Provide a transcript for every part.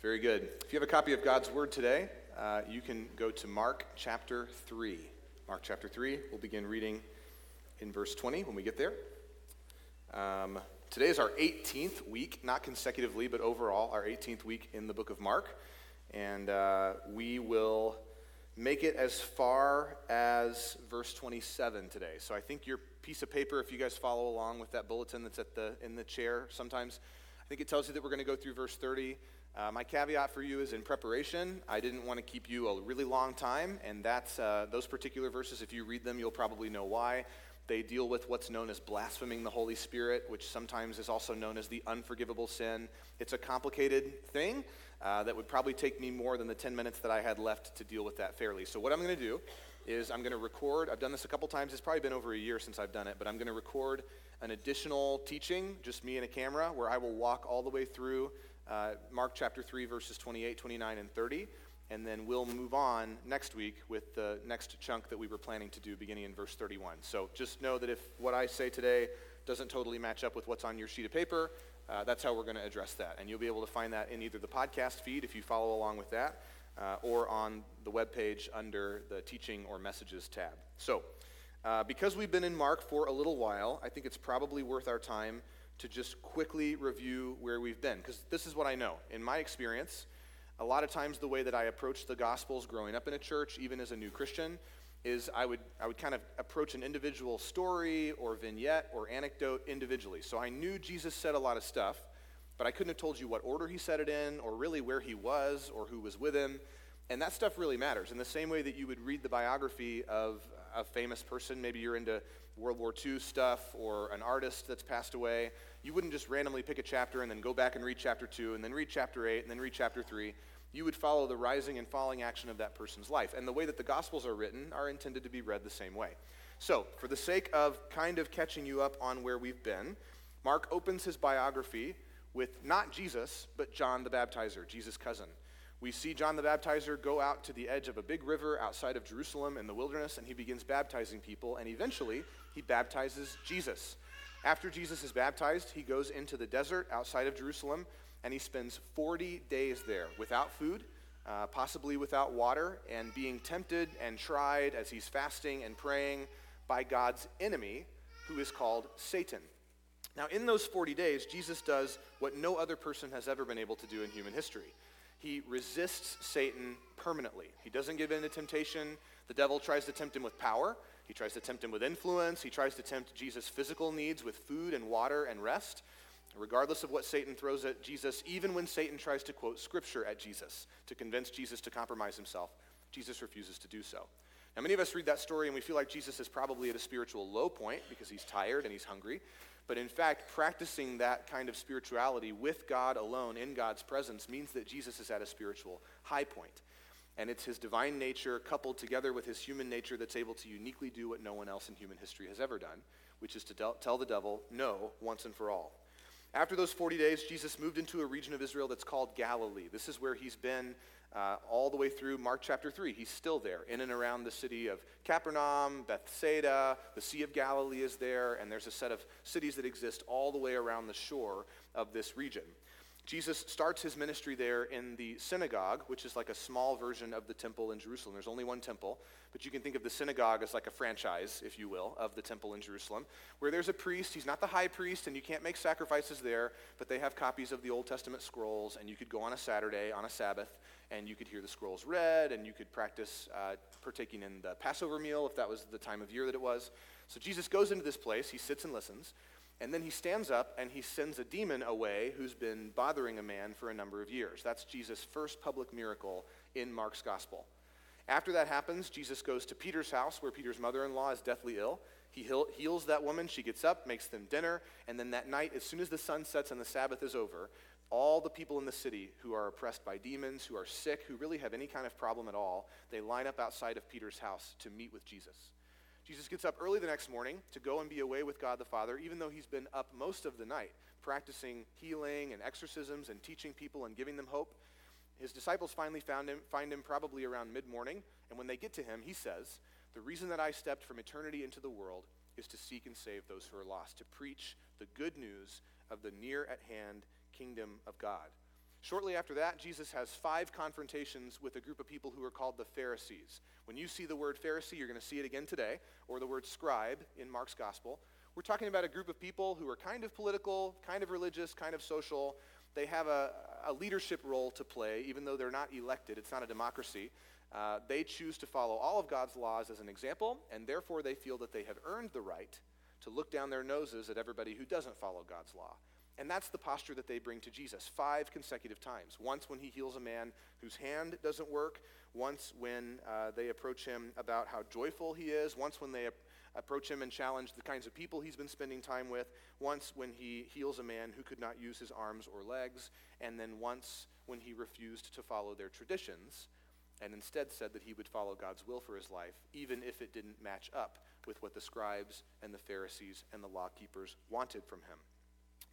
Very good. If you have a copy of God's Word today, uh, you can go to Mark chapter 3. Mark chapter 3, we'll begin reading in verse 20 when we get there. Um, today is our 18th week, not consecutively, but overall, our 18th week in the book of Mark. And uh, we will make it as far as verse 27 today. So I think your piece of paper, if you guys follow along with that bulletin that's at the, in the chair, sometimes I think it tells you that we're going to go through verse 30. Uh, my caveat for you is in preparation. I didn't want to keep you a really long time, and that's uh, those particular verses. If you read them, you'll probably know why. They deal with what's known as blaspheming the Holy Spirit, which sometimes is also known as the unforgivable sin. It's a complicated thing uh, that would probably take me more than the 10 minutes that I had left to deal with that fairly. So, what I'm going to do is I'm going to record, I've done this a couple times, it's probably been over a year since I've done it, but I'm going to record an additional teaching, just me and a camera, where I will walk all the way through uh, Mark chapter 3, verses 28, 29, and 30 and then we'll move on next week with the next chunk that we were planning to do beginning in verse 31. So just know that if what I say today doesn't totally match up with what's on your sheet of paper, uh, that's how we're going to address that. And you'll be able to find that in either the podcast feed if you follow along with that, uh, or on the web page under the teaching or messages tab. So, uh, because we've been in Mark for a little while, I think it's probably worth our time to just quickly review where we've been. Because this is what I know. In my experience, a lot of times, the way that I approached the Gospels growing up in a church, even as a new Christian, is I would, I would kind of approach an individual story or vignette or anecdote individually. So I knew Jesus said a lot of stuff, but I couldn't have told you what order he said it in or really where he was or who was with him. And that stuff really matters. In the same way that you would read the biography of a famous person, maybe you're into World War II stuff or an artist that's passed away, you wouldn't just randomly pick a chapter and then go back and read chapter 2 and then read chapter 8 and then read chapter 3. You would follow the rising and falling action of that person's life. And the way that the Gospels are written are intended to be read the same way. So, for the sake of kind of catching you up on where we've been, Mark opens his biography with not Jesus, but John the Baptizer, Jesus' cousin. We see John the Baptizer go out to the edge of a big river outside of Jerusalem in the wilderness, and he begins baptizing people, and eventually he baptizes Jesus. After Jesus is baptized, he goes into the desert outside of Jerusalem and he spends 40 days there without food, uh, possibly without water, and being tempted and tried as he's fasting and praying by God's enemy, who is called Satan. Now, in those 40 days, Jesus does what no other person has ever been able to do in human history. He resists Satan permanently. He doesn't give in to temptation. The devil tries to tempt him with power. He tries to tempt him with influence. He tries to tempt Jesus' physical needs with food and water and rest. Regardless of what Satan throws at Jesus, even when Satan tries to quote scripture at Jesus to convince Jesus to compromise himself, Jesus refuses to do so. Now, many of us read that story and we feel like Jesus is probably at a spiritual low point because he's tired and he's hungry. But in fact, practicing that kind of spirituality with God alone in God's presence means that Jesus is at a spiritual high point. And it's his divine nature coupled together with his human nature that's able to uniquely do what no one else in human history has ever done, which is to tell the devil no once and for all. After those 40 days, Jesus moved into a region of Israel that's called Galilee. This is where he's been uh, all the way through Mark chapter 3. He's still there, in and around the city of Capernaum, Bethsaida, the Sea of Galilee is there, and there's a set of cities that exist all the way around the shore of this region. Jesus starts his ministry there in the synagogue, which is like a small version of the temple in Jerusalem. There's only one temple, but you can think of the synagogue as like a franchise, if you will, of the temple in Jerusalem, where there's a priest. He's not the high priest, and you can't make sacrifices there, but they have copies of the Old Testament scrolls, and you could go on a Saturday, on a Sabbath, and you could hear the scrolls read, and you could practice uh, partaking in the Passover meal if that was the time of year that it was. So Jesus goes into this place, he sits and listens. And then he stands up and he sends a demon away who's been bothering a man for a number of years. That's Jesus' first public miracle in Mark's gospel. After that happens, Jesus goes to Peter's house where Peter's mother in law is deathly ill. He heals that woman. She gets up, makes them dinner. And then that night, as soon as the sun sets and the Sabbath is over, all the people in the city who are oppressed by demons, who are sick, who really have any kind of problem at all, they line up outside of Peter's house to meet with Jesus. Jesus gets up early the next morning to go and be away with God the Father, even though he's been up most of the night practicing healing and exorcisms and teaching people and giving them hope. His disciples finally found him, find him probably around mid morning, and when they get to him, he says, The reason that I stepped from eternity into the world is to seek and save those who are lost, to preach the good news of the near at hand kingdom of God. Shortly after that, Jesus has five confrontations with a group of people who are called the Pharisees. When you see the word Pharisee, you're going to see it again today, or the word scribe in Mark's gospel. We're talking about a group of people who are kind of political, kind of religious, kind of social. They have a, a leadership role to play, even though they're not elected. It's not a democracy. Uh, they choose to follow all of God's laws as an example, and therefore they feel that they have earned the right to look down their noses at everybody who doesn't follow God's law. And that's the posture that they bring to Jesus five consecutive times. Once when he heals a man whose hand doesn't work, once when uh, they approach him about how joyful he is, once when they approach him and challenge the kinds of people he's been spending time with, once when he heals a man who could not use his arms or legs, and then once when he refused to follow their traditions and instead said that he would follow God's will for his life, even if it didn't match up with what the scribes and the Pharisees and the law keepers wanted from him.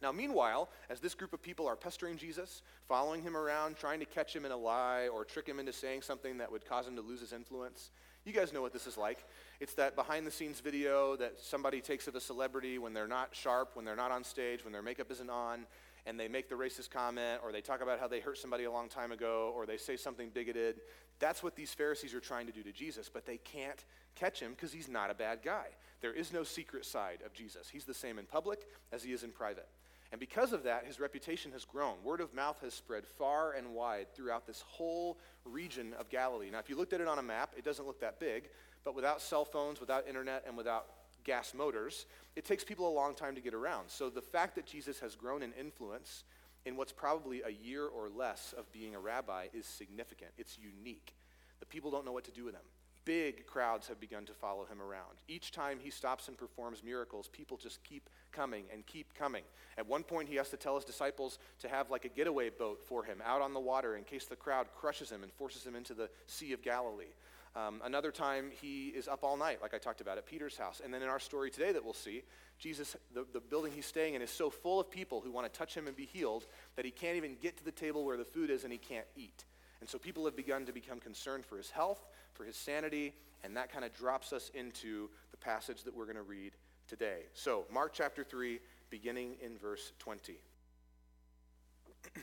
Now, meanwhile, as this group of people are pestering Jesus, following him around, trying to catch him in a lie or trick him into saying something that would cause him to lose his influence, you guys know what this is like. It's that behind the scenes video that somebody takes of a celebrity when they're not sharp, when they're not on stage, when their makeup isn't on, and they make the racist comment, or they talk about how they hurt somebody a long time ago, or they say something bigoted. That's what these Pharisees are trying to do to Jesus, but they can't catch him because he's not a bad guy. There is no secret side of Jesus. He's the same in public as he is in private. And because of that, his reputation has grown. Word of mouth has spread far and wide throughout this whole region of Galilee. Now, if you looked at it on a map, it doesn't look that big, but without cell phones, without internet, and without gas motors, it takes people a long time to get around. So the fact that Jesus has grown in influence in what's probably a year or less of being a rabbi is significant. It's unique. The people don't know what to do with him. Big crowds have begun to follow him around. Each time he stops and performs miracles, people just keep coming and keep coming. At one point, he has to tell his disciples to have like a getaway boat for him out on the water in case the crowd crushes him and forces him into the Sea of Galilee. Um, another time, he is up all night, like I talked about at Peter's house. And then in our story today that we'll see, Jesus, the, the building he's staying in, is so full of people who want to touch him and be healed that he can't even get to the table where the food is and he can't eat. And so people have begun to become concerned for his health, for his sanity, and that kind of drops us into the passage that we're going to read today. So, Mark chapter 3, beginning in verse 20.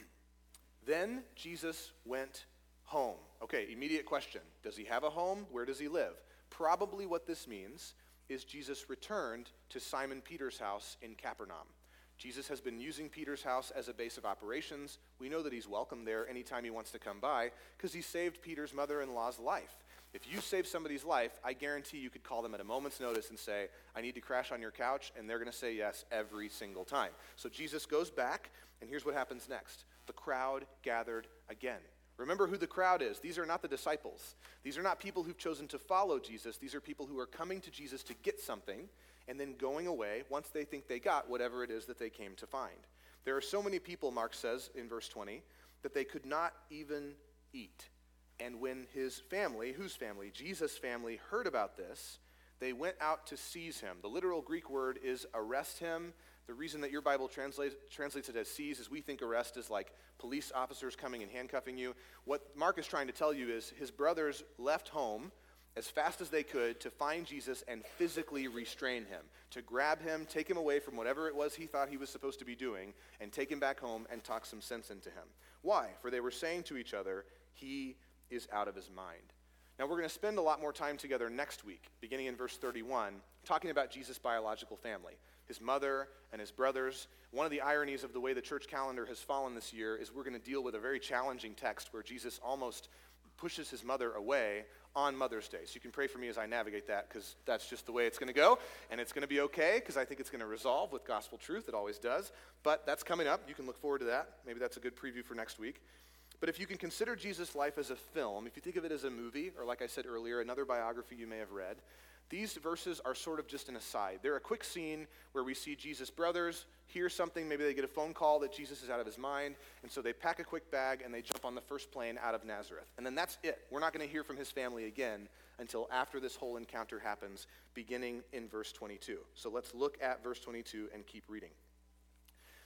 then Jesus went home. Okay, immediate question. Does he have a home? Where does he live? Probably what this means is Jesus returned to Simon Peter's house in Capernaum. Jesus has been using Peter's house as a base of operations. We know that he's welcome there anytime he wants to come by because he saved Peter's mother in law's life. If you save somebody's life, I guarantee you could call them at a moment's notice and say, I need to crash on your couch, and they're going to say yes every single time. So Jesus goes back, and here's what happens next the crowd gathered again. Remember who the crowd is. These are not the disciples. These are not people who've chosen to follow Jesus. These are people who are coming to Jesus to get something and then going away once they think they got whatever it is that they came to find. There are so many people, Mark says in verse 20, that they could not even eat. And when his family, whose family? Jesus' family, heard about this, they went out to seize him. The literal Greek word is arrest him. The reason that your Bible translates, translates it as seize is we think arrest is like police officers coming and handcuffing you. What Mark is trying to tell you is his brothers left home as fast as they could to find Jesus and physically restrain him, to grab him, take him away from whatever it was he thought he was supposed to be doing, and take him back home and talk some sense into him. Why? For they were saying to each other, He is out of his mind. Now, we're going to spend a lot more time together next week, beginning in verse 31, talking about Jesus' biological family, his mother and his brothers. One of the ironies of the way the church calendar has fallen this year is we're going to deal with a very challenging text where Jesus almost pushes his mother away on Mother's Day. So you can pray for me as I navigate that because that's just the way it's going to go. And it's going to be okay because I think it's going to resolve with gospel truth. It always does. But that's coming up. You can look forward to that. Maybe that's a good preview for next week. But if you can consider Jesus' life as a film, if you think of it as a movie, or like I said earlier, another biography you may have read, these verses are sort of just an aside. They're a quick scene where we see Jesus' brothers hear something. Maybe they get a phone call that Jesus is out of his mind. And so they pack a quick bag and they jump on the first plane out of Nazareth. And then that's it. We're not going to hear from his family again until after this whole encounter happens, beginning in verse 22. So let's look at verse 22 and keep reading.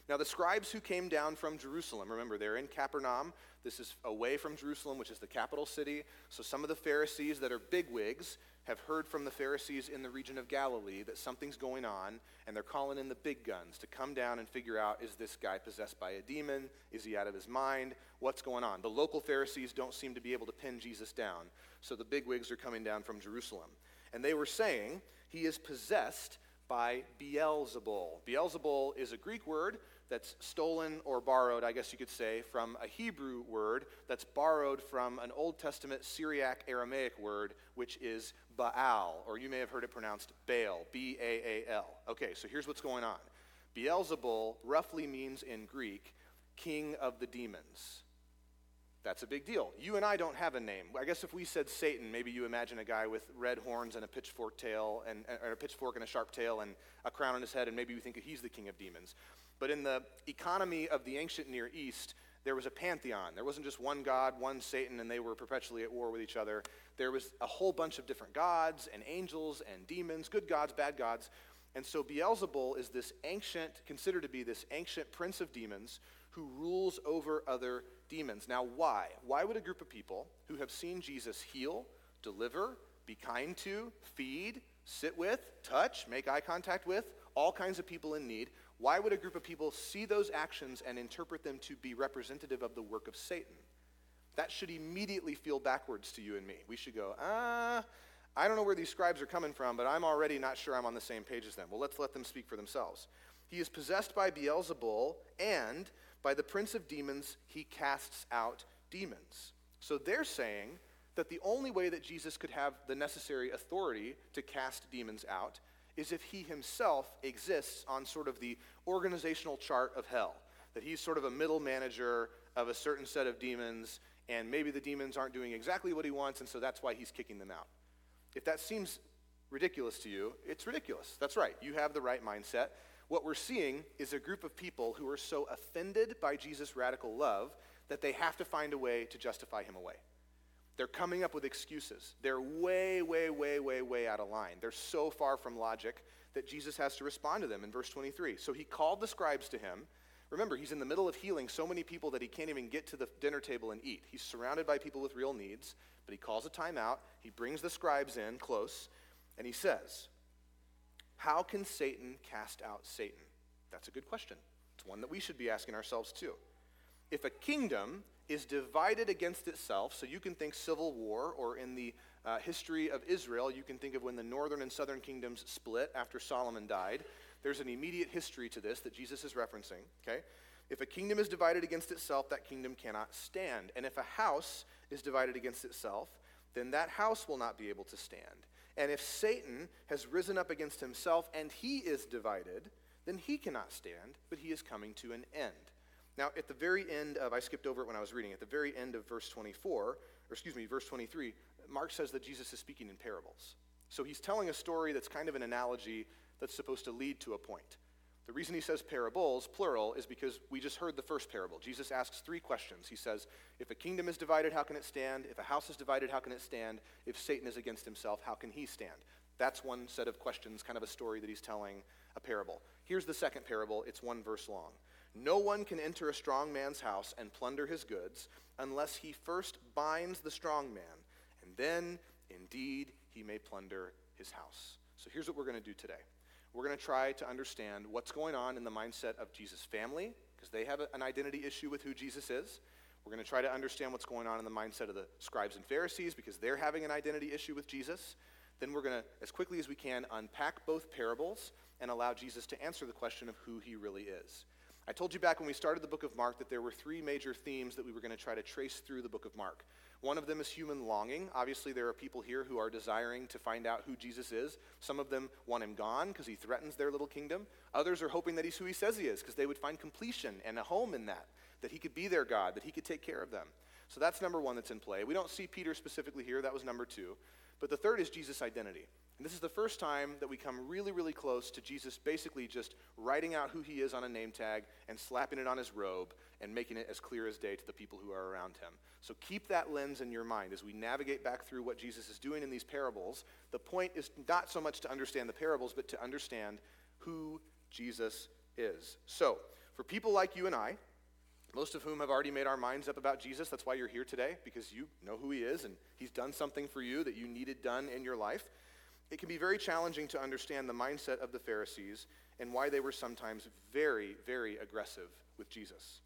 Now, the scribes who came down from Jerusalem, remember, they're in Capernaum. This is away from Jerusalem, which is the capital city. So, some of the Pharisees that are bigwigs have heard from the Pharisees in the region of Galilee that something's going on, and they're calling in the big guns to come down and figure out is this guy possessed by a demon? Is he out of his mind? What's going on? The local Pharisees don't seem to be able to pin Jesus down, so the bigwigs are coming down from Jerusalem. And they were saying, He is possessed by Beelzebul. Beelzebul is a Greek word that's stolen or borrowed, I guess you could say, from a Hebrew word that's borrowed from an Old Testament Syriac Aramaic word, which is Baal, or you may have heard it pronounced Baal, B A A L. Okay, so here's what's going on Beelzebul roughly means in Greek, king of the demons. That's a big deal. You and I don't have a name. I guess if we said Satan, maybe you imagine a guy with red horns and a pitchfork tail, and, or a pitchfork and a sharp tail, and a crown on his head, and maybe you think he's the king of demons. But in the economy of the ancient Near East, there was a pantheon. There wasn't just one God, one Satan, and they were perpetually at war with each other. There was a whole bunch of different gods and angels and demons, good gods, bad gods. And so Beelzebul is this ancient, considered to be this ancient prince of demons who rules over other demons. Now, why? Why would a group of people who have seen Jesus heal, deliver, be kind to, feed, sit with, touch, make eye contact with, all kinds of people in need, why would a group of people see those actions and interpret them to be representative of the work of Satan? That should immediately feel backwards to you and me. We should go, ah, I don't know where these scribes are coming from, but I'm already not sure I'm on the same page as them. Well, let's let them speak for themselves. He is possessed by Beelzebul, and by the prince of demons, he casts out demons. So they're saying that the only way that Jesus could have the necessary authority to cast demons out is if he himself exists on sort of the organizational chart of hell. That he's sort of a middle manager of a certain set of demons, and maybe the demons aren't doing exactly what he wants, and so that's why he's kicking them out. If that seems ridiculous to you, it's ridiculous. That's right. You have the right mindset. What we're seeing is a group of people who are so offended by Jesus' radical love that they have to find a way to justify him away. They're coming up with excuses. They're way, way, way, way, way out of line. They're so far from logic that Jesus has to respond to them in verse 23. So he called the scribes to him. Remember, he's in the middle of healing so many people that he can't even get to the dinner table and eat. He's surrounded by people with real needs, but he calls a timeout. He brings the scribes in close, and he says, How can Satan cast out Satan? That's a good question. It's one that we should be asking ourselves too. If a kingdom is divided against itself. So you can think civil war, or in the uh, history of Israel, you can think of when the northern and southern kingdoms split after Solomon died. There's an immediate history to this that Jesus is referencing, okay? If a kingdom is divided against itself, that kingdom cannot stand. And if a house is divided against itself, then that house will not be able to stand. And if Satan has risen up against himself and he is divided, then he cannot stand, but he is coming to an end. Now, at the very end of, I skipped over it when I was reading, at the very end of verse 24, or excuse me, verse 23, Mark says that Jesus is speaking in parables. So he's telling a story that's kind of an analogy that's supposed to lead to a point. The reason he says parables, plural, is because we just heard the first parable. Jesus asks three questions. He says, If a kingdom is divided, how can it stand? If a house is divided, how can it stand? If Satan is against himself, how can he stand? That's one set of questions, kind of a story that he's telling, a parable. Here's the second parable, it's one verse long. No one can enter a strong man's house and plunder his goods unless he first binds the strong man, and then, indeed, he may plunder his house. So here's what we're going to do today. We're going to try to understand what's going on in the mindset of Jesus' family, because they have an identity issue with who Jesus is. We're going to try to understand what's going on in the mindset of the scribes and Pharisees, because they're having an identity issue with Jesus. Then we're going to, as quickly as we can, unpack both parables and allow Jesus to answer the question of who he really is. I told you back when we started the book of Mark that there were three major themes that we were going to try to trace through the book of Mark. One of them is human longing. Obviously, there are people here who are desiring to find out who Jesus is. Some of them want him gone because he threatens their little kingdom. Others are hoping that he's who he says he is because they would find completion and a home in that, that he could be their God, that he could take care of them. So that's number one that's in play. We don't see Peter specifically here. That was number two. But the third is Jesus' identity. And this is the first time that we come really, really close to Jesus basically just writing out who he is on a name tag and slapping it on his robe and making it as clear as day to the people who are around him. So keep that lens in your mind as we navigate back through what Jesus is doing in these parables. The point is not so much to understand the parables, but to understand who Jesus is. So, For people like you and I, most of whom have already made our minds up about Jesus, that's why you're here today, because you know who he is and he's done something for you that you needed done in your life. It can be very challenging to understand the mindset of the Pharisees and why they were sometimes very, very aggressive with Jesus.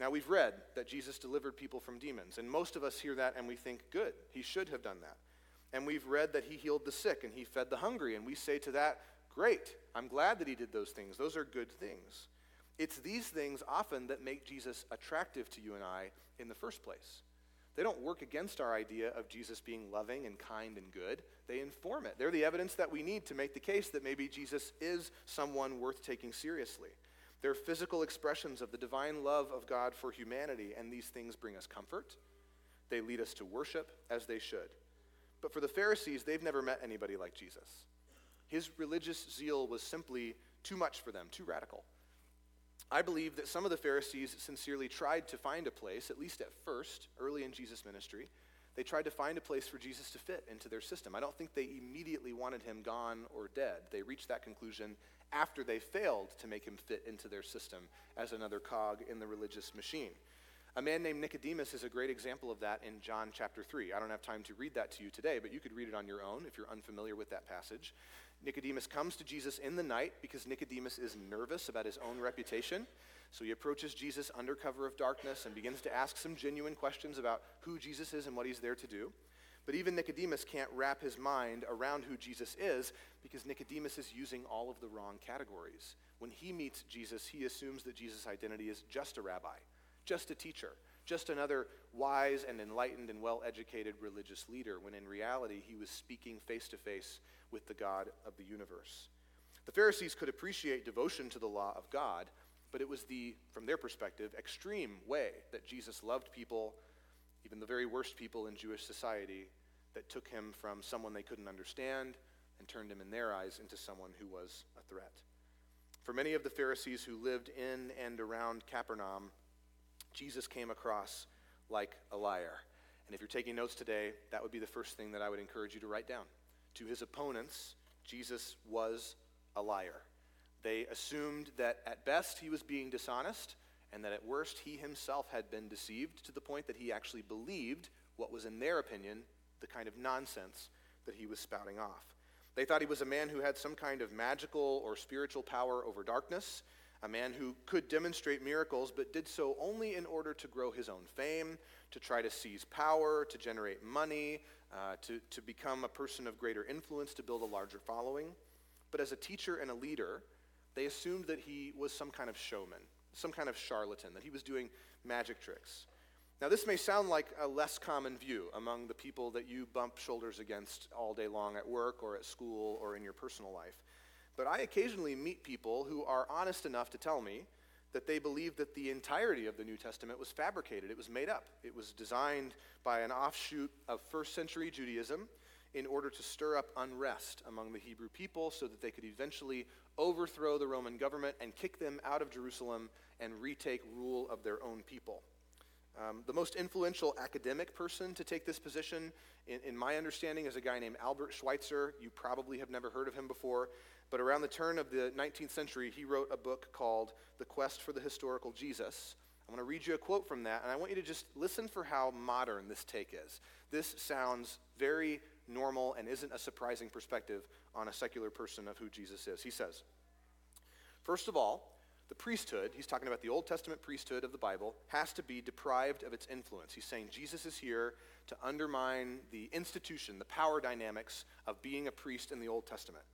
Now, we've read that Jesus delivered people from demons, and most of us hear that and we think, good, he should have done that. And we've read that he healed the sick and he fed the hungry, and we say to that, great, I'm glad that he did those things. Those are good things. It's these things often that make Jesus attractive to you and I in the first place. They don't work against our idea of Jesus being loving and kind and good. They inform it. They're the evidence that we need to make the case that maybe Jesus is someone worth taking seriously. They're physical expressions of the divine love of God for humanity, and these things bring us comfort. They lead us to worship as they should. But for the Pharisees, they've never met anybody like Jesus. His religious zeal was simply too much for them, too radical. I believe that some of the Pharisees sincerely tried to find a place, at least at first, early in Jesus' ministry. They tried to find a place for Jesus to fit into their system. I don't think they immediately wanted him gone or dead. They reached that conclusion after they failed to make him fit into their system as another cog in the religious machine. A man named Nicodemus is a great example of that in John chapter 3. I don't have time to read that to you today, but you could read it on your own if you're unfamiliar with that passage. Nicodemus comes to Jesus in the night because Nicodemus is nervous about his own reputation. So he approaches Jesus under cover of darkness and begins to ask some genuine questions about who Jesus is and what he's there to do. But even Nicodemus can't wrap his mind around who Jesus is because Nicodemus is using all of the wrong categories. When he meets Jesus, he assumes that Jesus' identity is just a rabbi, just a teacher, just another wise and enlightened and well educated religious leader, when in reality he was speaking face to face with the God of the universe. The Pharisees could appreciate devotion to the law of God, but it was the, from their perspective, extreme way that Jesus loved people, even the very worst people in Jewish society, that took him from someone they couldn't understand and turned him in their eyes into someone who was a threat. For many of the Pharisees who lived in and around Capernaum, Jesus came across like a liar. And if you're taking notes today, that would be the first thing that I would encourage you to write down. To his opponents, Jesus was a liar. They assumed that at best he was being dishonest, and that at worst he himself had been deceived to the point that he actually believed what was, in their opinion, the kind of nonsense that he was spouting off. They thought he was a man who had some kind of magical or spiritual power over darkness, a man who could demonstrate miracles, but did so only in order to grow his own fame, to try to seize power, to generate money, uh, to, to become a person of greater influence, to build a larger following. But as a teacher and a leader, they assumed that he was some kind of showman, some kind of charlatan, that he was doing magic tricks. Now, this may sound like a less common view among the people that you bump shoulders against all day long at work or at school or in your personal life. But I occasionally meet people who are honest enough to tell me that they believe that the entirety of the New Testament was fabricated, it was made up. It was designed by an offshoot of first century Judaism in order to stir up unrest among the Hebrew people so that they could eventually overthrow the Roman government and kick them out of Jerusalem and retake rule of their own people. Um, the most influential academic person to take this position, in, in, my understanding, is a guy named Albert Schweitzer. You probably have never heard of him before. But around the turn of the 19th century, he wrote a book called The Quest for the Historical Jesus. I'm going to read you a quote from that, and I want you to just listen for how modern this take is. This sounds very normal and isn't a surprising perspective on a secular person of who Jesus is. He says, First of all, the priesthood, he's talking about the Old Testament priesthood of the Bible, has to be deprived of its influence. He's saying Jesus is here to undermine the institution, the power dynamics of being a priest in the Old Testament.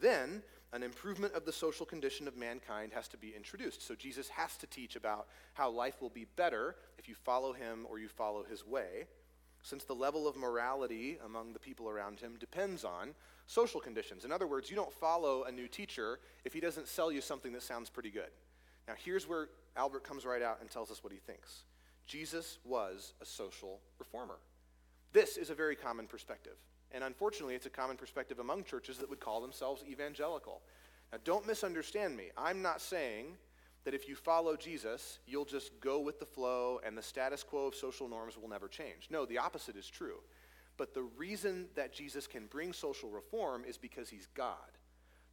Then, an improvement of the social condition of mankind has to be introduced. So, Jesus has to teach about how life will be better if you follow him or you follow his way, since the level of morality among the people around him depends on social conditions. In other words, you don't follow a new teacher if he doesn't sell you something that sounds pretty good. Now, here's where Albert comes right out and tells us what he thinks Jesus was a social reformer. This is a very common perspective. And unfortunately, it's a common perspective among churches that would call themselves evangelical. Now, don't misunderstand me. I'm not saying that if you follow Jesus, you'll just go with the flow and the status quo of social norms will never change. No, the opposite is true. But the reason that Jesus can bring social reform is because he's God.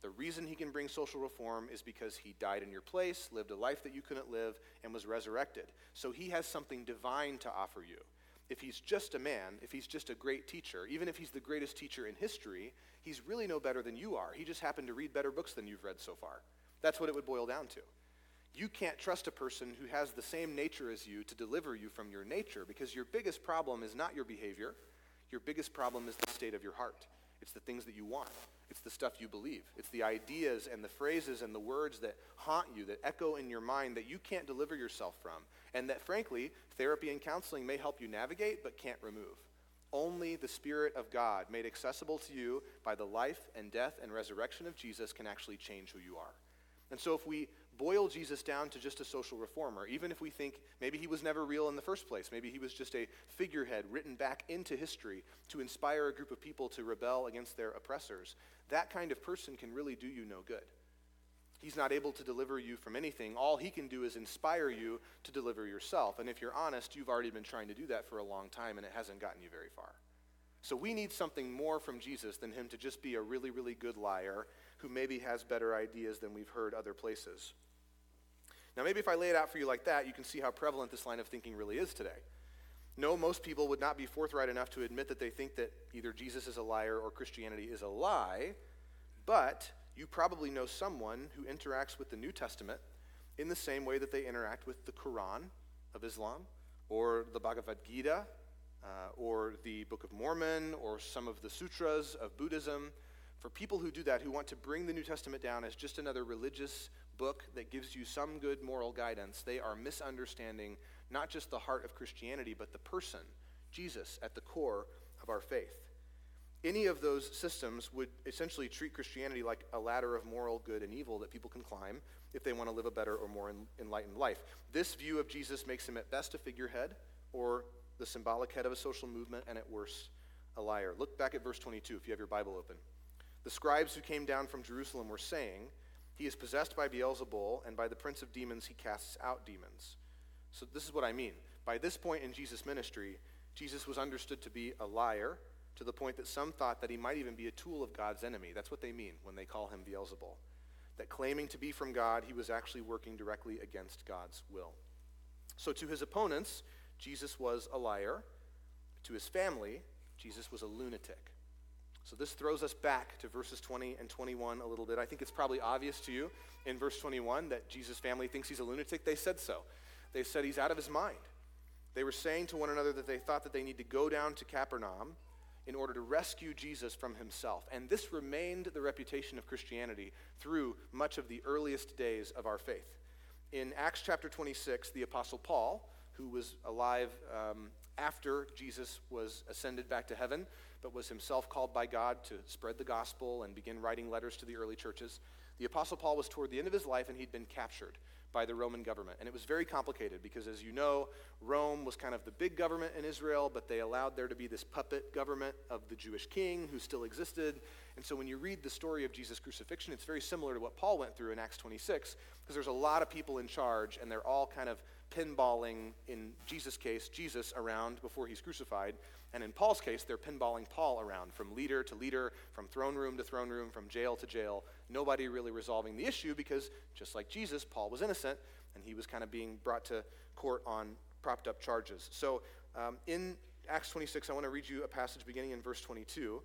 The reason he can bring social reform is because he died in your place, lived a life that you couldn't live, and was resurrected. So he has something divine to offer you. If he's just a man, if he's just a great teacher, even if he's the greatest teacher in history, he's really no better than you are. He just happened to read better books than you've read so far. That's what it would boil down to. You can't trust a person who has the same nature as you to deliver you from your nature because your biggest problem is not your behavior. Your biggest problem is the state of your heart. It's the things that you want. It's the stuff you believe. It's the ideas and the phrases and the words that haunt you, that echo in your mind that you can't deliver yourself from. And that, frankly, therapy and counseling may help you navigate but can't remove. Only the Spirit of God, made accessible to you by the life and death and resurrection of Jesus, can actually change who you are. And so, if we boil Jesus down to just a social reformer, even if we think maybe he was never real in the first place, maybe he was just a figurehead written back into history to inspire a group of people to rebel against their oppressors, that kind of person can really do you no good. He's not able to deliver you from anything. All he can do is inspire you to deliver yourself. And if you're honest, you've already been trying to do that for a long time and it hasn't gotten you very far. So we need something more from Jesus than him to just be a really, really good liar who maybe has better ideas than we've heard other places. Now, maybe if I lay it out for you like that, you can see how prevalent this line of thinking really is today. No, most people would not be forthright enough to admit that they think that either Jesus is a liar or Christianity is a lie, but you probably know someone who interacts with the New Testament in the same way that they interact with the Quran of Islam or the Bhagavad Gita uh, or the Book of Mormon or some of the sutras of Buddhism. For people who do that, who want to bring the New Testament down as just another religious book that gives you some good moral guidance, they are misunderstanding not just the heart of Christianity, but the person, Jesus, at the core of our faith. Any of those systems would essentially treat Christianity like a ladder of moral good and evil that people can climb if they want to live a better or more enlightened life. This view of Jesus makes him at best a figurehead or the symbolic head of a social movement, and at worst, a liar. Look back at verse 22 if you have your Bible open. The scribes who came down from Jerusalem were saying, he is possessed by Beelzebul, and by the prince of demons he casts out demons. So, this is what I mean. By this point in Jesus' ministry, Jesus was understood to be a liar to the point that some thought that he might even be a tool of God's enemy. That's what they mean when they call him Beelzebul. That claiming to be from God, he was actually working directly against God's will. So, to his opponents, Jesus was a liar. To his family, Jesus was a lunatic. So this throws us back to verses 20 and 21 a little bit. I think it's probably obvious to you in verse 21 that Jesus' family thinks he's a lunatic. They said so. They said he's out of his mind. They were saying to one another that they thought that they need to go down to Capernaum in order to rescue Jesus from himself. And this remained the reputation of Christianity through much of the earliest days of our faith. In Acts chapter 26, the Apostle Paul, who was alive um, after Jesus was ascended back to heaven, but was himself called by God to spread the gospel and begin writing letters to the early churches. The Apostle Paul was toward the end of his life and he'd been captured by the Roman government. And it was very complicated because, as you know, Rome was kind of the big government in Israel, but they allowed there to be this puppet government of the Jewish king who still existed. And so when you read the story of Jesus' crucifixion, it's very similar to what Paul went through in Acts 26 because there's a lot of people in charge and they're all kind of pinballing, in Jesus' case, Jesus around before he's crucified. And in Paul's case, they're pinballing Paul around from leader to leader, from throne room to throne room, from jail to jail. Nobody really resolving the issue because, just like Jesus, Paul was innocent and he was kind of being brought to court on propped up charges. So um, in Acts 26, I want to read you a passage beginning in verse 22.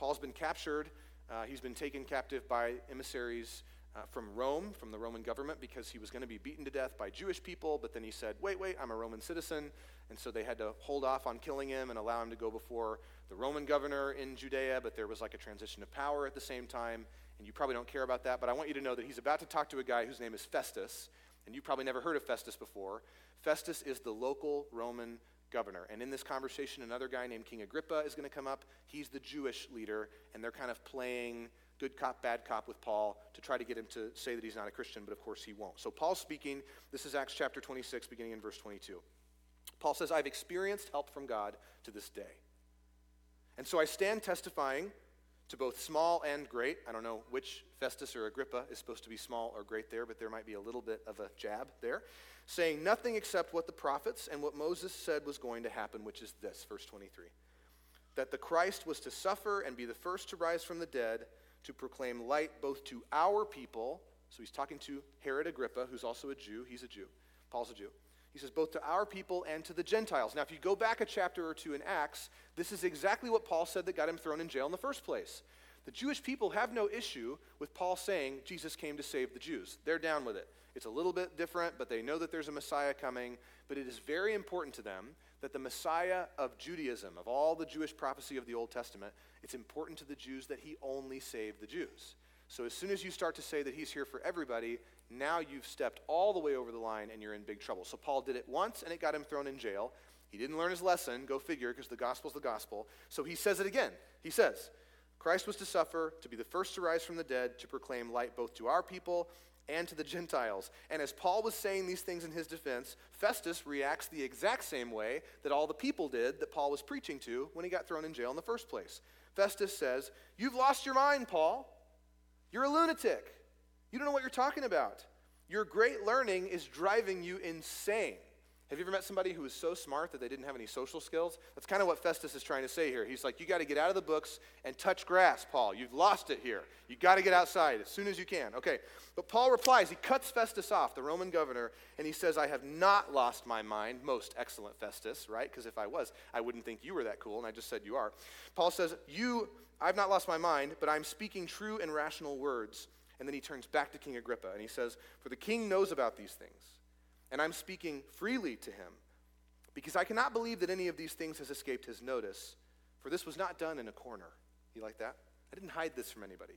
Paul's been captured, uh, he's been taken captive by emissaries uh, from Rome, from the Roman government, because he was going to be beaten to death by Jewish people. But then he said, Wait, wait, I'm a Roman citizen. And so they had to hold off on killing him and allow him to go before the Roman governor in Judea. But there was like a transition of power at the same time. And you probably don't care about that. But I want you to know that he's about to talk to a guy whose name is Festus. And you probably never heard of Festus before. Festus is the local Roman governor. And in this conversation, another guy named King Agrippa is going to come up. He's the Jewish leader. And they're kind of playing good cop, bad cop with Paul to try to get him to say that he's not a Christian, but of course he won't. So Paul's speaking. This is Acts chapter 26, beginning in verse 22. Paul says, I've experienced help from God to this day. And so I stand testifying to both small and great. I don't know which Festus or Agrippa is supposed to be small or great there, but there might be a little bit of a jab there. Saying nothing except what the prophets and what Moses said was going to happen, which is this, verse 23 that the Christ was to suffer and be the first to rise from the dead to proclaim light both to our people. So he's talking to Herod Agrippa, who's also a Jew. He's a Jew. Paul's a Jew. He says, both to our people and to the Gentiles. Now, if you go back a chapter or two in Acts, this is exactly what Paul said that got him thrown in jail in the first place. The Jewish people have no issue with Paul saying Jesus came to save the Jews. They're down with it. It's a little bit different, but they know that there's a Messiah coming. But it is very important to them that the Messiah of Judaism, of all the Jewish prophecy of the Old Testament, it's important to the Jews that he only saved the Jews. So as soon as you start to say that he's here for everybody, now you've stepped all the way over the line and you're in big trouble. So Paul did it once and it got him thrown in jail. He didn't learn his lesson, go figure, because the gospel's the gospel. So he says it again. He says, Christ was to suffer, to be the first to rise from the dead, to proclaim light both to our people and to the Gentiles. And as Paul was saying these things in his defense, Festus reacts the exact same way that all the people did that Paul was preaching to when he got thrown in jail in the first place. Festus says, You've lost your mind, Paul. You're a lunatic. You don't know what you're talking about. Your great learning is driving you insane. Have you ever met somebody who was so smart that they didn't have any social skills? That's kind of what Festus is trying to say here. He's like, You got to get out of the books and touch grass, Paul. You've lost it here. You got to get outside as soon as you can. Okay. But Paul replies, he cuts Festus off, the Roman governor, and he says, I have not lost my mind. Most excellent Festus, right? Because if I was, I wouldn't think you were that cool, and I just said you are. Paul says, You, I've not lost my mind, but I'm speaking true and rational words. And then he turns back to King Agrippa and he says, For the king knows about these things and I'm speaking freely to him, because I cannot believe that any of these things has escaped his notice, for this was not done in a corner. You like that? I didn't hide this from anybody.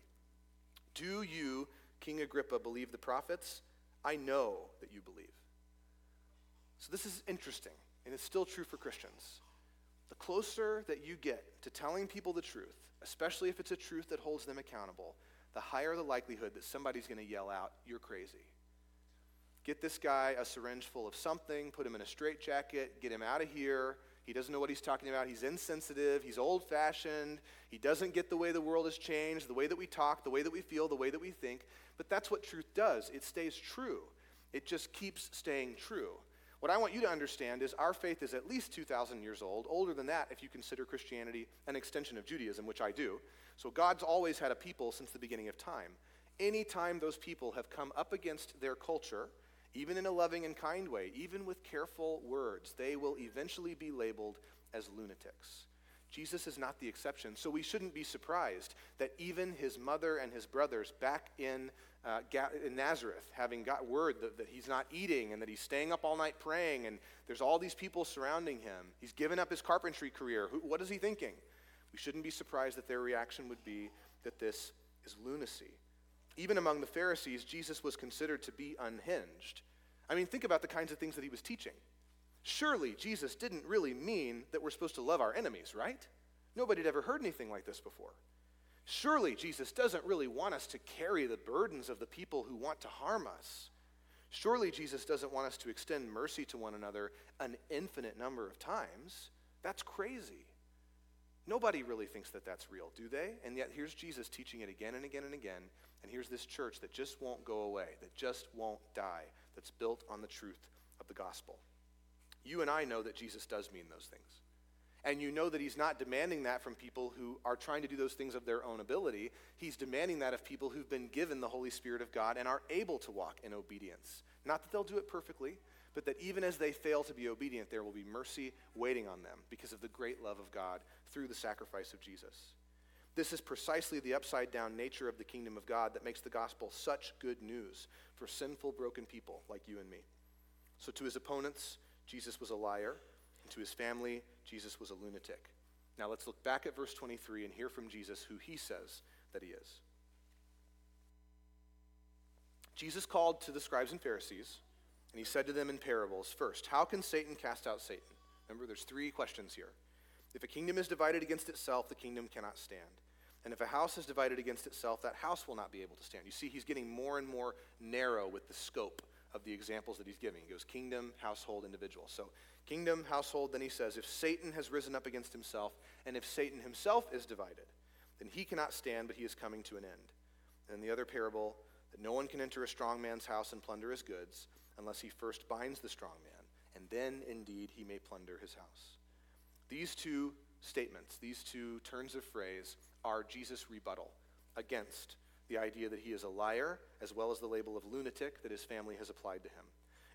Do you, King Agrippa, believe the prophets? I know that you believe. So this is interesting, and it's still true for Christians. The closer that you get to telling people the truth, especially if it's a truth that holds them accountable, the higher the likelihood that somebody's going to yell out, You're crazy. Get this guy a syringe full of something, put him in a straitjacket, get him out of here. He doesn't know what he's talking about. He's insensitive. He's old fashioned. He doesn't get the way the world has changed, the way that we talk, the way that we feel, the way that we think. But that's what truth does it stays true, it just keeps staying true. What I want you to understand is our faith is at least 2,000 years old, older than that if you consider Christianity an extension of Judaism, which I do. So God's always had a people since the beginning of time. Anytime those people have come up against their culture, even in a loving and kind way, even with careful words, they will eventually be labeled as lunatics. Jesus is not the exception, so we shouldn't be surprised that even his mother and his brothers back in, uh, in Nazareth, having got word that, that he's not eating and that he's staying up all night praying, and there's all these people surrounding him, he's given up his carpentry career. Who, what is he thinking? We shouldn't be surprised that their reaction would be that this is lunacy. Even among the Pharisees, Jesus was considered to be unhinged. I mean, think about the kinds of things that he was teaching. Surely Jesus didn't really mean that we're supposed to love our enemies, right? Nobody had ever heard anything like this before. Surely Jesus doesn't really want us to carry the burdens of the people who want to harm us. Surely Jesus doesn't want us to extend mercy to one another an infinite number of times. That's crazy. Nobody really thinks that that's real, do they? And yet here's Jesus teaching it again and again and again. And here's this church that just won't go away, that just won't die, that's built on the truth of the gospel. You and I know that Jesus does mean those things. And you know that he's not demanding that from people who are trying to do those things of their own ability. He's demanding that of people who've been given the Holy Spirit of God and are able to walk in obedience. Not that they'll do it perfectly, but that even as they fail to be obedient, there will be mercy waiting on them because of the great love of God through the sacrifice of Jesus. This is precisely the upside down nature of the kingdom of God that makes the gospel such good news for sinful, broken people like you and me. So, to his opponents, Jesus was a liar, and to his family, Jesus was a lunatic. Now, let's look back at verse 23 and hear from Jesus who he says that he is. Jesus called to the scribes and Pharisees and he said to them in parables First, how can Satan cast out Satan? Remember, there's three questions here. If a kingdom is divided against itself, the kingdom cannot stand. And if a house is divided against itself, that house will not be able to stand. You see, he's getting more and more narrow with the scope of the examples that he's giving. He goes kingdom, household, individual. So, kingdom, household, then he says, if Satan has risen up against himself, and if Satan himself is divided, then he cannot stand, but he is coming to an end. And the other parable, that no one can enter a strong man's house and plunder his goods unless he first binds the strong man, and then indeed he may plunder his house. These two statements, these two turns of phrase, are Jesus' rebuttal against the idea that he is a liar, as well as the label of lunatic that his family has applied to him.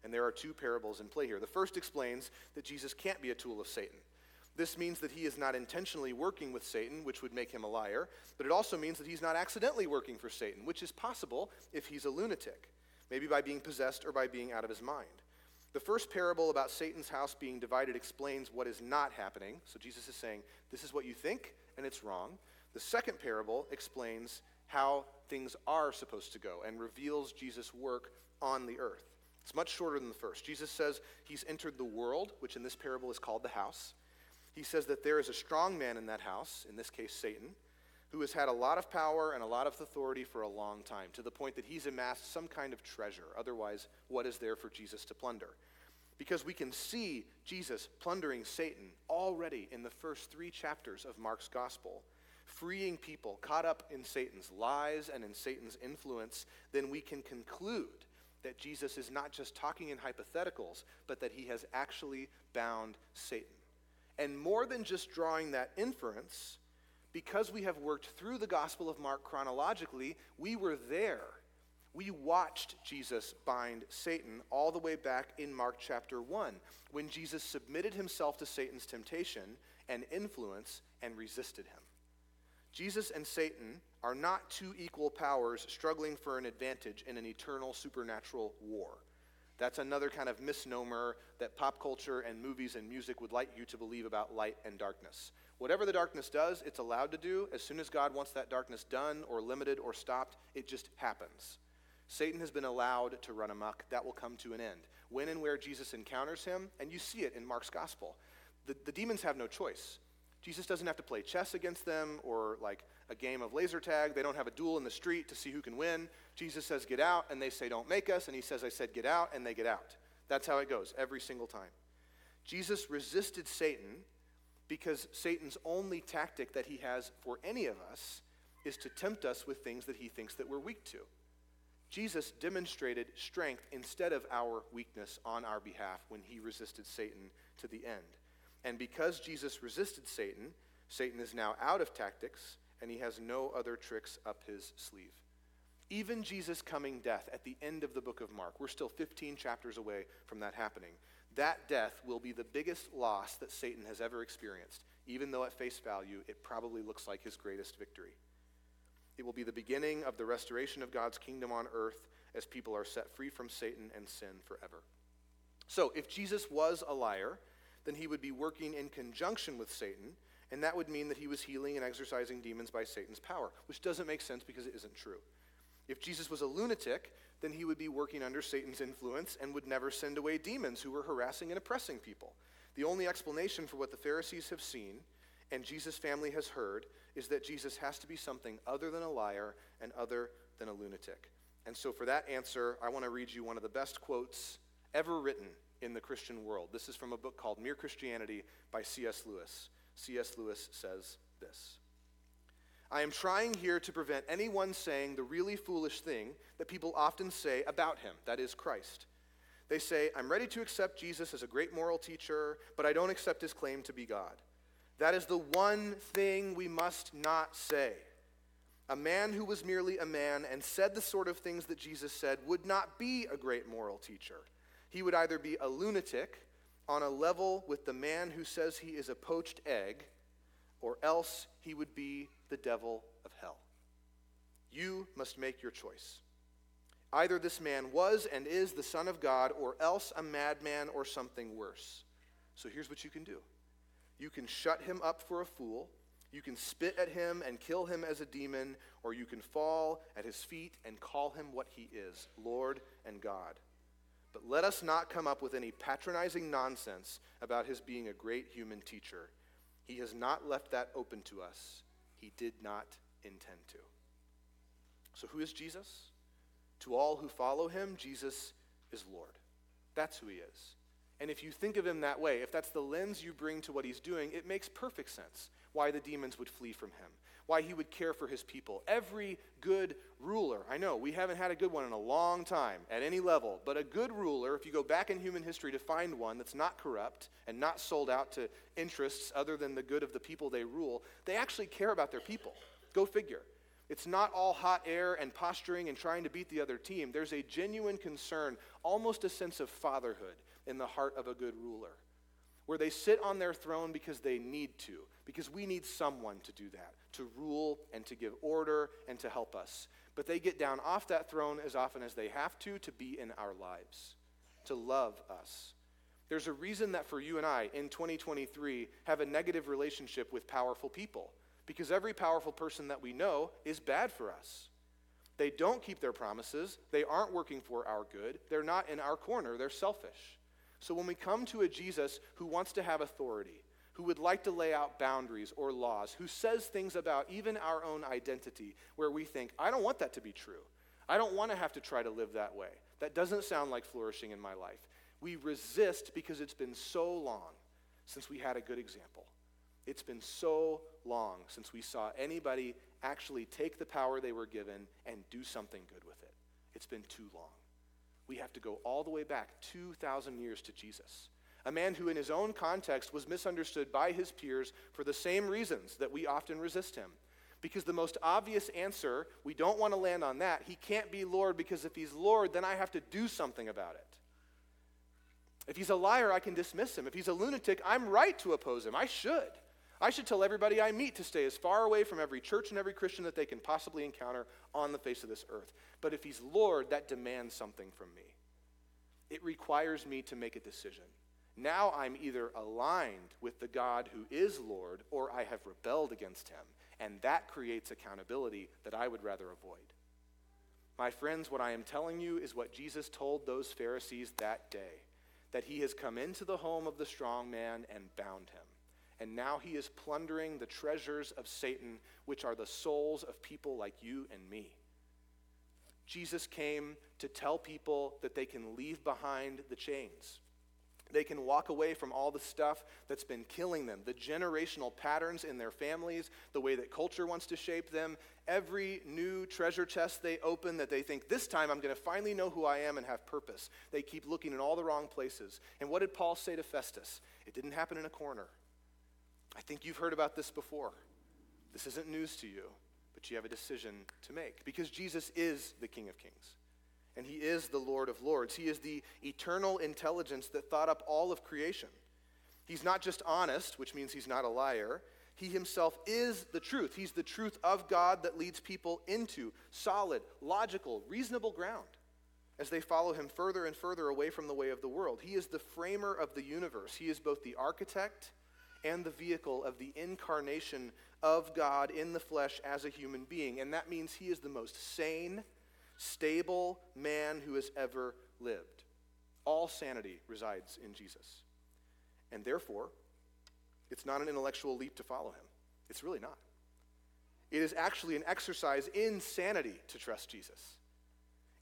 And there are two parables in play here. The first explains that Jesus can't be a tool of Satan. This means that he is not intentionally working with Satan, which would make him a liar, but it also means that he's not accidentally working for Satan, which is possible if he's a lunatic, maybe by being possessed or by being out of his mind. The first parable about Satan's house being divided explains what is not happening. So Jesus is saying, This is what you think, and it's wrong. The second parable explains how things are supposed to go and reveals Jesus' work on the earth. It's much shorter than the first. Jesus says he's entered the world, which in this parable is called the house. He says that there is a strong man in that house, in this case, Satan, who has had a lot of power and a lot of authority for a long time, to the point that he's amassed some kind of treasure. Otherwise, what is there for Jesus to plunder? Because we can see Jesus plundering Satan already in the first three chapters of Mark's gospel freeing people caught up in Satan's lies and in Satan's influence, then we can conclude that Jesus is not just talking in hypotheticals, but that he has actually bound Satan. And more than just drawing that inference, because we have worked through the Gospel of Mark chronologically, we were there. We watched Jesus bind Satan all the way back in Mark chapter 1, when Jesus submitted himself to Satan's temptation and influence and resisted him. Jesus and Satan are not two equal powers struggling for an advantage in an eternal supernatural war. That's another kind of misnomer that pop culture and movies and music would like you to believe about light and darkness. Whatever the darkness does, it's allowed to do. As soon as God wants that darkness done or limited or stopped, it just happens. Satan has been allowed to run amok. That will come to an end. When and where Jesus encounters him, and you see it in Mark's gospel, the, the demons have no choice. Jesus doesn't have to play chess against them or like a game of laser tag. They don't have a duel in the street to see who can win. Jesus says, Get out, and they say, Don't make us. And he says, I said, Get out, and they get out. That's how it goes every single time. Jesus resisted Satan because Satan's only tactic that he has for any of us is to tempt us with things that he thinks that we're weak to. Jesus demonstrated strength instead of our weakness on our behalf when he resisted Satan to the end. And because Jesus resisted Satan, Satan is now out of tactics and he has no other tricks up his sleeve. Even Jesus' coming death at the end of the book of Mark, we're still 15 chapters away from that happening. That death will be the biggest loss that Satan has ever experienced, even though at face value it probably looks like his greatest victory. It will be the beginning of the restoration of God's kingdom on earth as people are set free from Satan and sin forever. So, if Jesus was a liar, then he would be working in conjunction with Satan, and that would mean that he was healing and exorcising demons by Satan's power, which doesn't make sense because it isn't true. If Jesus was a lunatic, then he would be working under Satan's influence and would never send away demons who were harassing and oppressing people. The only explanation for what the Pharisees have seen and Jesus' family has heard is that Jesus has to be something other than a liar and other than a lunatic. And so, for that answer, I want to read you one of the best quotes ever written in the Christian world. This is from a book called Mere Christianity by C.S. Lewis. C.S. Lewis says this I am trying here to prevent anyone saying the really foolish thing that people often say about him, that is, Christ. They say, I'm ready to accept Jesus as a great moral teacher, but I don't accept his claim to be God. That is the one thing we must not say. A man who was merely a man and said the sort of things that Jesus said would not be a great moral teacher. He would either be a lunatic on a level with the man who says he is a poached egg, or else he would be the devil of hell. You must make your choice. Either this man was and is the Son of God, or else a madman or something worse. So here's what you can do you can shut him up for a fool, you can spit at him and kill him as a demon, or you can fall at his feet and call him what he is Lord and God. But let us not come up with any patronizing nonsense about his being a great human teacher. He has not left that open to us. He did not intend to. So, who is Jesus? To all who follow him, Jesus is Lord. That's who he is. And if you think of him that way, if that's the lens you bring to what he's doing, it makes perfect sense why the demons would flee from him, why he would care for his people. Every good ruler, I know we haven't had a good one in a long time at any level, but a good ruler, if you go back in human history to find one that's not corrupt and not sold out to interests other than the good of the people they rule, they actually care about their people. Go figure. It's not all hot air and posturing and trying to beat the other team. There's a genuine concern, almost a sense of fatherhood in the heart of a good ruler, where they sit on their throne because they need to, because we need someone to do that, to rule and to give order and to help us. But they get down off that throne as often as they have to to be in our lives, to love us. There's a reason that for you and I in 2023 have a negative relationship with powerful people because every powerful person that we know is bad for us. They don't keep their promises. They aren't working for our good. They're not in our corner. They're selfish. So when we come to a Jesus who wants to have authority, who would like to lay out boundaries or laws, who says things about even our own identity where we think, I don't want that to be true. I don't want to have to try to live that way. That doesn't sound like flourishing in my life. We resist because it's been so long since we had a good example. It's been so long since we saw anybody actually take the power they were given and do something good with it. It's been too long. We have to go all the way back 2,000 years to Jesus, a man who, in his own context, was misunderstood by his peers for the same reasons that we often resist him. Because the most obvious answer, we don't want to land on that. He can't be Lord because if he's Lord, then I have to do something about it. If he's a liar, I can dismiss him. If he's a lunatic, I'm right to oppose him. I should. I should tell everybody I meet to stay as far away from every church and every Christian that they can possibly encounter on the face of this earth. But if he's Lord, that demands something from me. It requires me to make a decision. Now I'm either aligned with the God who is Lord or I have rebelled against him. And that creates accountability that I would rather avoid. My friends, what I am telling you is what Jesus told those Pharisees that day that he has come into the home of the strong man and bound him and now he is plundering the treasures of Satan, which are the souls of people like you and me. Jesus came to tell people that they can leave behind the chains. They can walk away from all the stuff that's been killing them, the generational patterns in their families, the way that culture wants to shape them, every new treasure chest they open that they think, this time I'm going to finally know who I am and have purpose. They keep looking in all the wrong places. And what did Paul say to Festus? It didn't happen in a corner. I think you've heard about this before. This isn't news to you, but you have a decision to make because Jesus is the King of Kings and he is the Lord of Lords. He is the eternal intelligence that thought up all of creation. He's not just honest, which means he's not a liar. He himself is the truth. He's the truth of God that leads people into solid, logical, reasonable ground as they follow him further and further away from the way of the world. He is the framer of the universe. He is both the architect and the vehicle of the incarnation of God in the flesh as a human being. And that means he is the most sane, stable man who has ever lived. All sanity resides in Jesus. And therefore, it's not an intellectual leap to follow him. It's really not. It is actually an exercise in sanity to trust Jesus.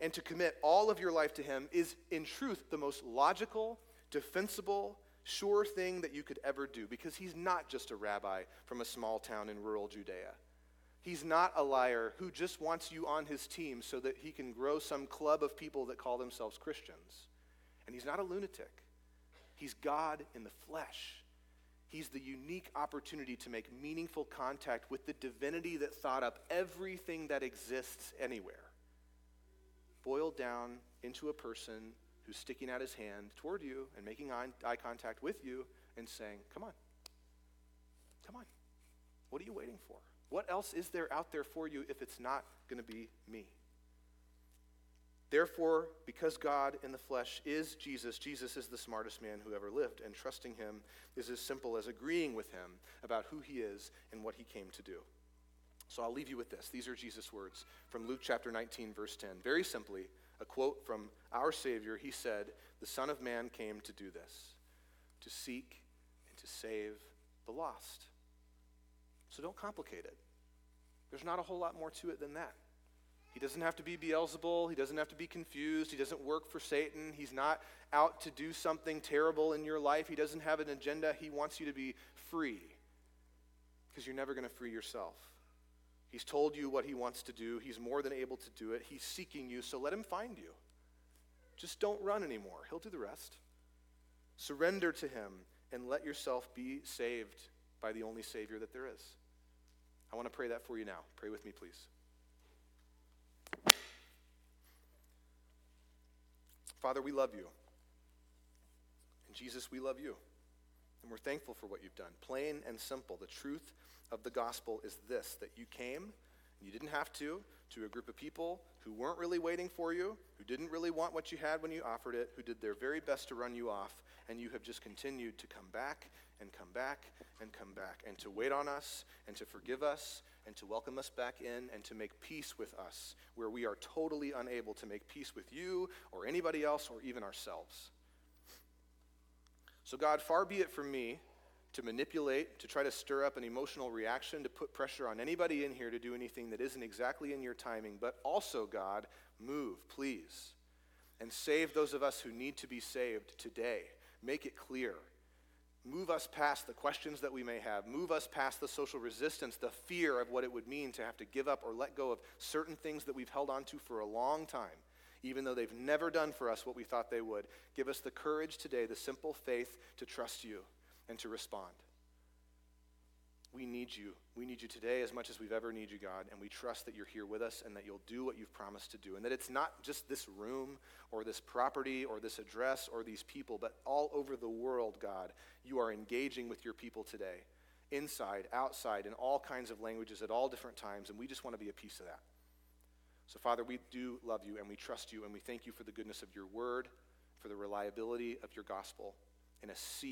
And to commit all of your life to him is, in truth, the most logical, defensible, sure thing that you could ever do because he's not just a rabbi from a small town in rural Judea. He's not a liar who just wants you on his team so that he can grow some club of people that call themselves Christians. And he's not a lunatic. He's God in the flesh. He's the unique opportunity to make meaningful contact with the divinity that thought up everything that exists anywhere. Boiled down into a person who's sticking out his hand toward you and making eye contact with you and saying, Come on. Come on. What are you waiting for? What else is there out there for you if it's not going to be me? Therefore, because God in the flesh is Jesus, Jesus is the smartest man who ever lived, and trusting him is as simple as agreeing with him about who he is and what he came to do. So I'll leave you with this. These are Jesus' words from Luke chapter 19, verse 10. Very simply, a quote from our Savior. He said, The Son of Man came to do this, to seek and to save the lost. So don't complicate it. There's not a whole lot more to it than that. He doesn't have to be Beelzebul. He doesn't have to be confused. He doesn't work for Satan. He's not out to do something terrible in your life. He doesn't have an agenda. He wants you to be free because you're never going to free yourself. He's told you what he wants to do. He's more than able to do it. He's seeking you, so let him find you. Just don't run anymore. He'll do the rest. Surrender to him and let yourself be saved by the only Savior that there is. I want to pray that for you now. Pray with me, please. Father, we love you. And Jesus, we love you. And we're thankful for what you've done. Plain and simple. The truth of the gospel is this that you came, you didn't have to, to a group of people who weren't really waiting for you, who didn't really want what you had when you offered it, who did their very best to run you off, and you have just continued to come back and come back and come back, and to wait on us, and to forgive us, and to welcome us back in, and to make peace with us, where we are totally unable to make peace with you or anybody else or even ourselves. So, God, far be it from me to manipulate, to try to stir up an emotional reaction, to put pressure on anybody in here to do anything that isn't exactly in your timing. But also, God, move, please, and save those of us who need to be saved today. Make it clear. Move us past the questions that we may have. Move us past the social resistance, the fear of what it would mean to have to give up or let go of certain things that we've held on to for a long time even though they've never done for us what we thought they would. Give us the courage today, the simple faith to trust you and to respond. We need you. We need you today as much as we've ever need you, God, and we trust that you're here with us and that you'll do what you've promised to do. And that it's not just this room or this property or this address or these people, but all over the world, God, you are engaging with your people today, inside, outside, in all kinds of languages at all different times, and we just want to be a piece of that. So, Father, we do love you and we trust you and we thank you for the goodness of your word, for the reliability of your gospel in a sea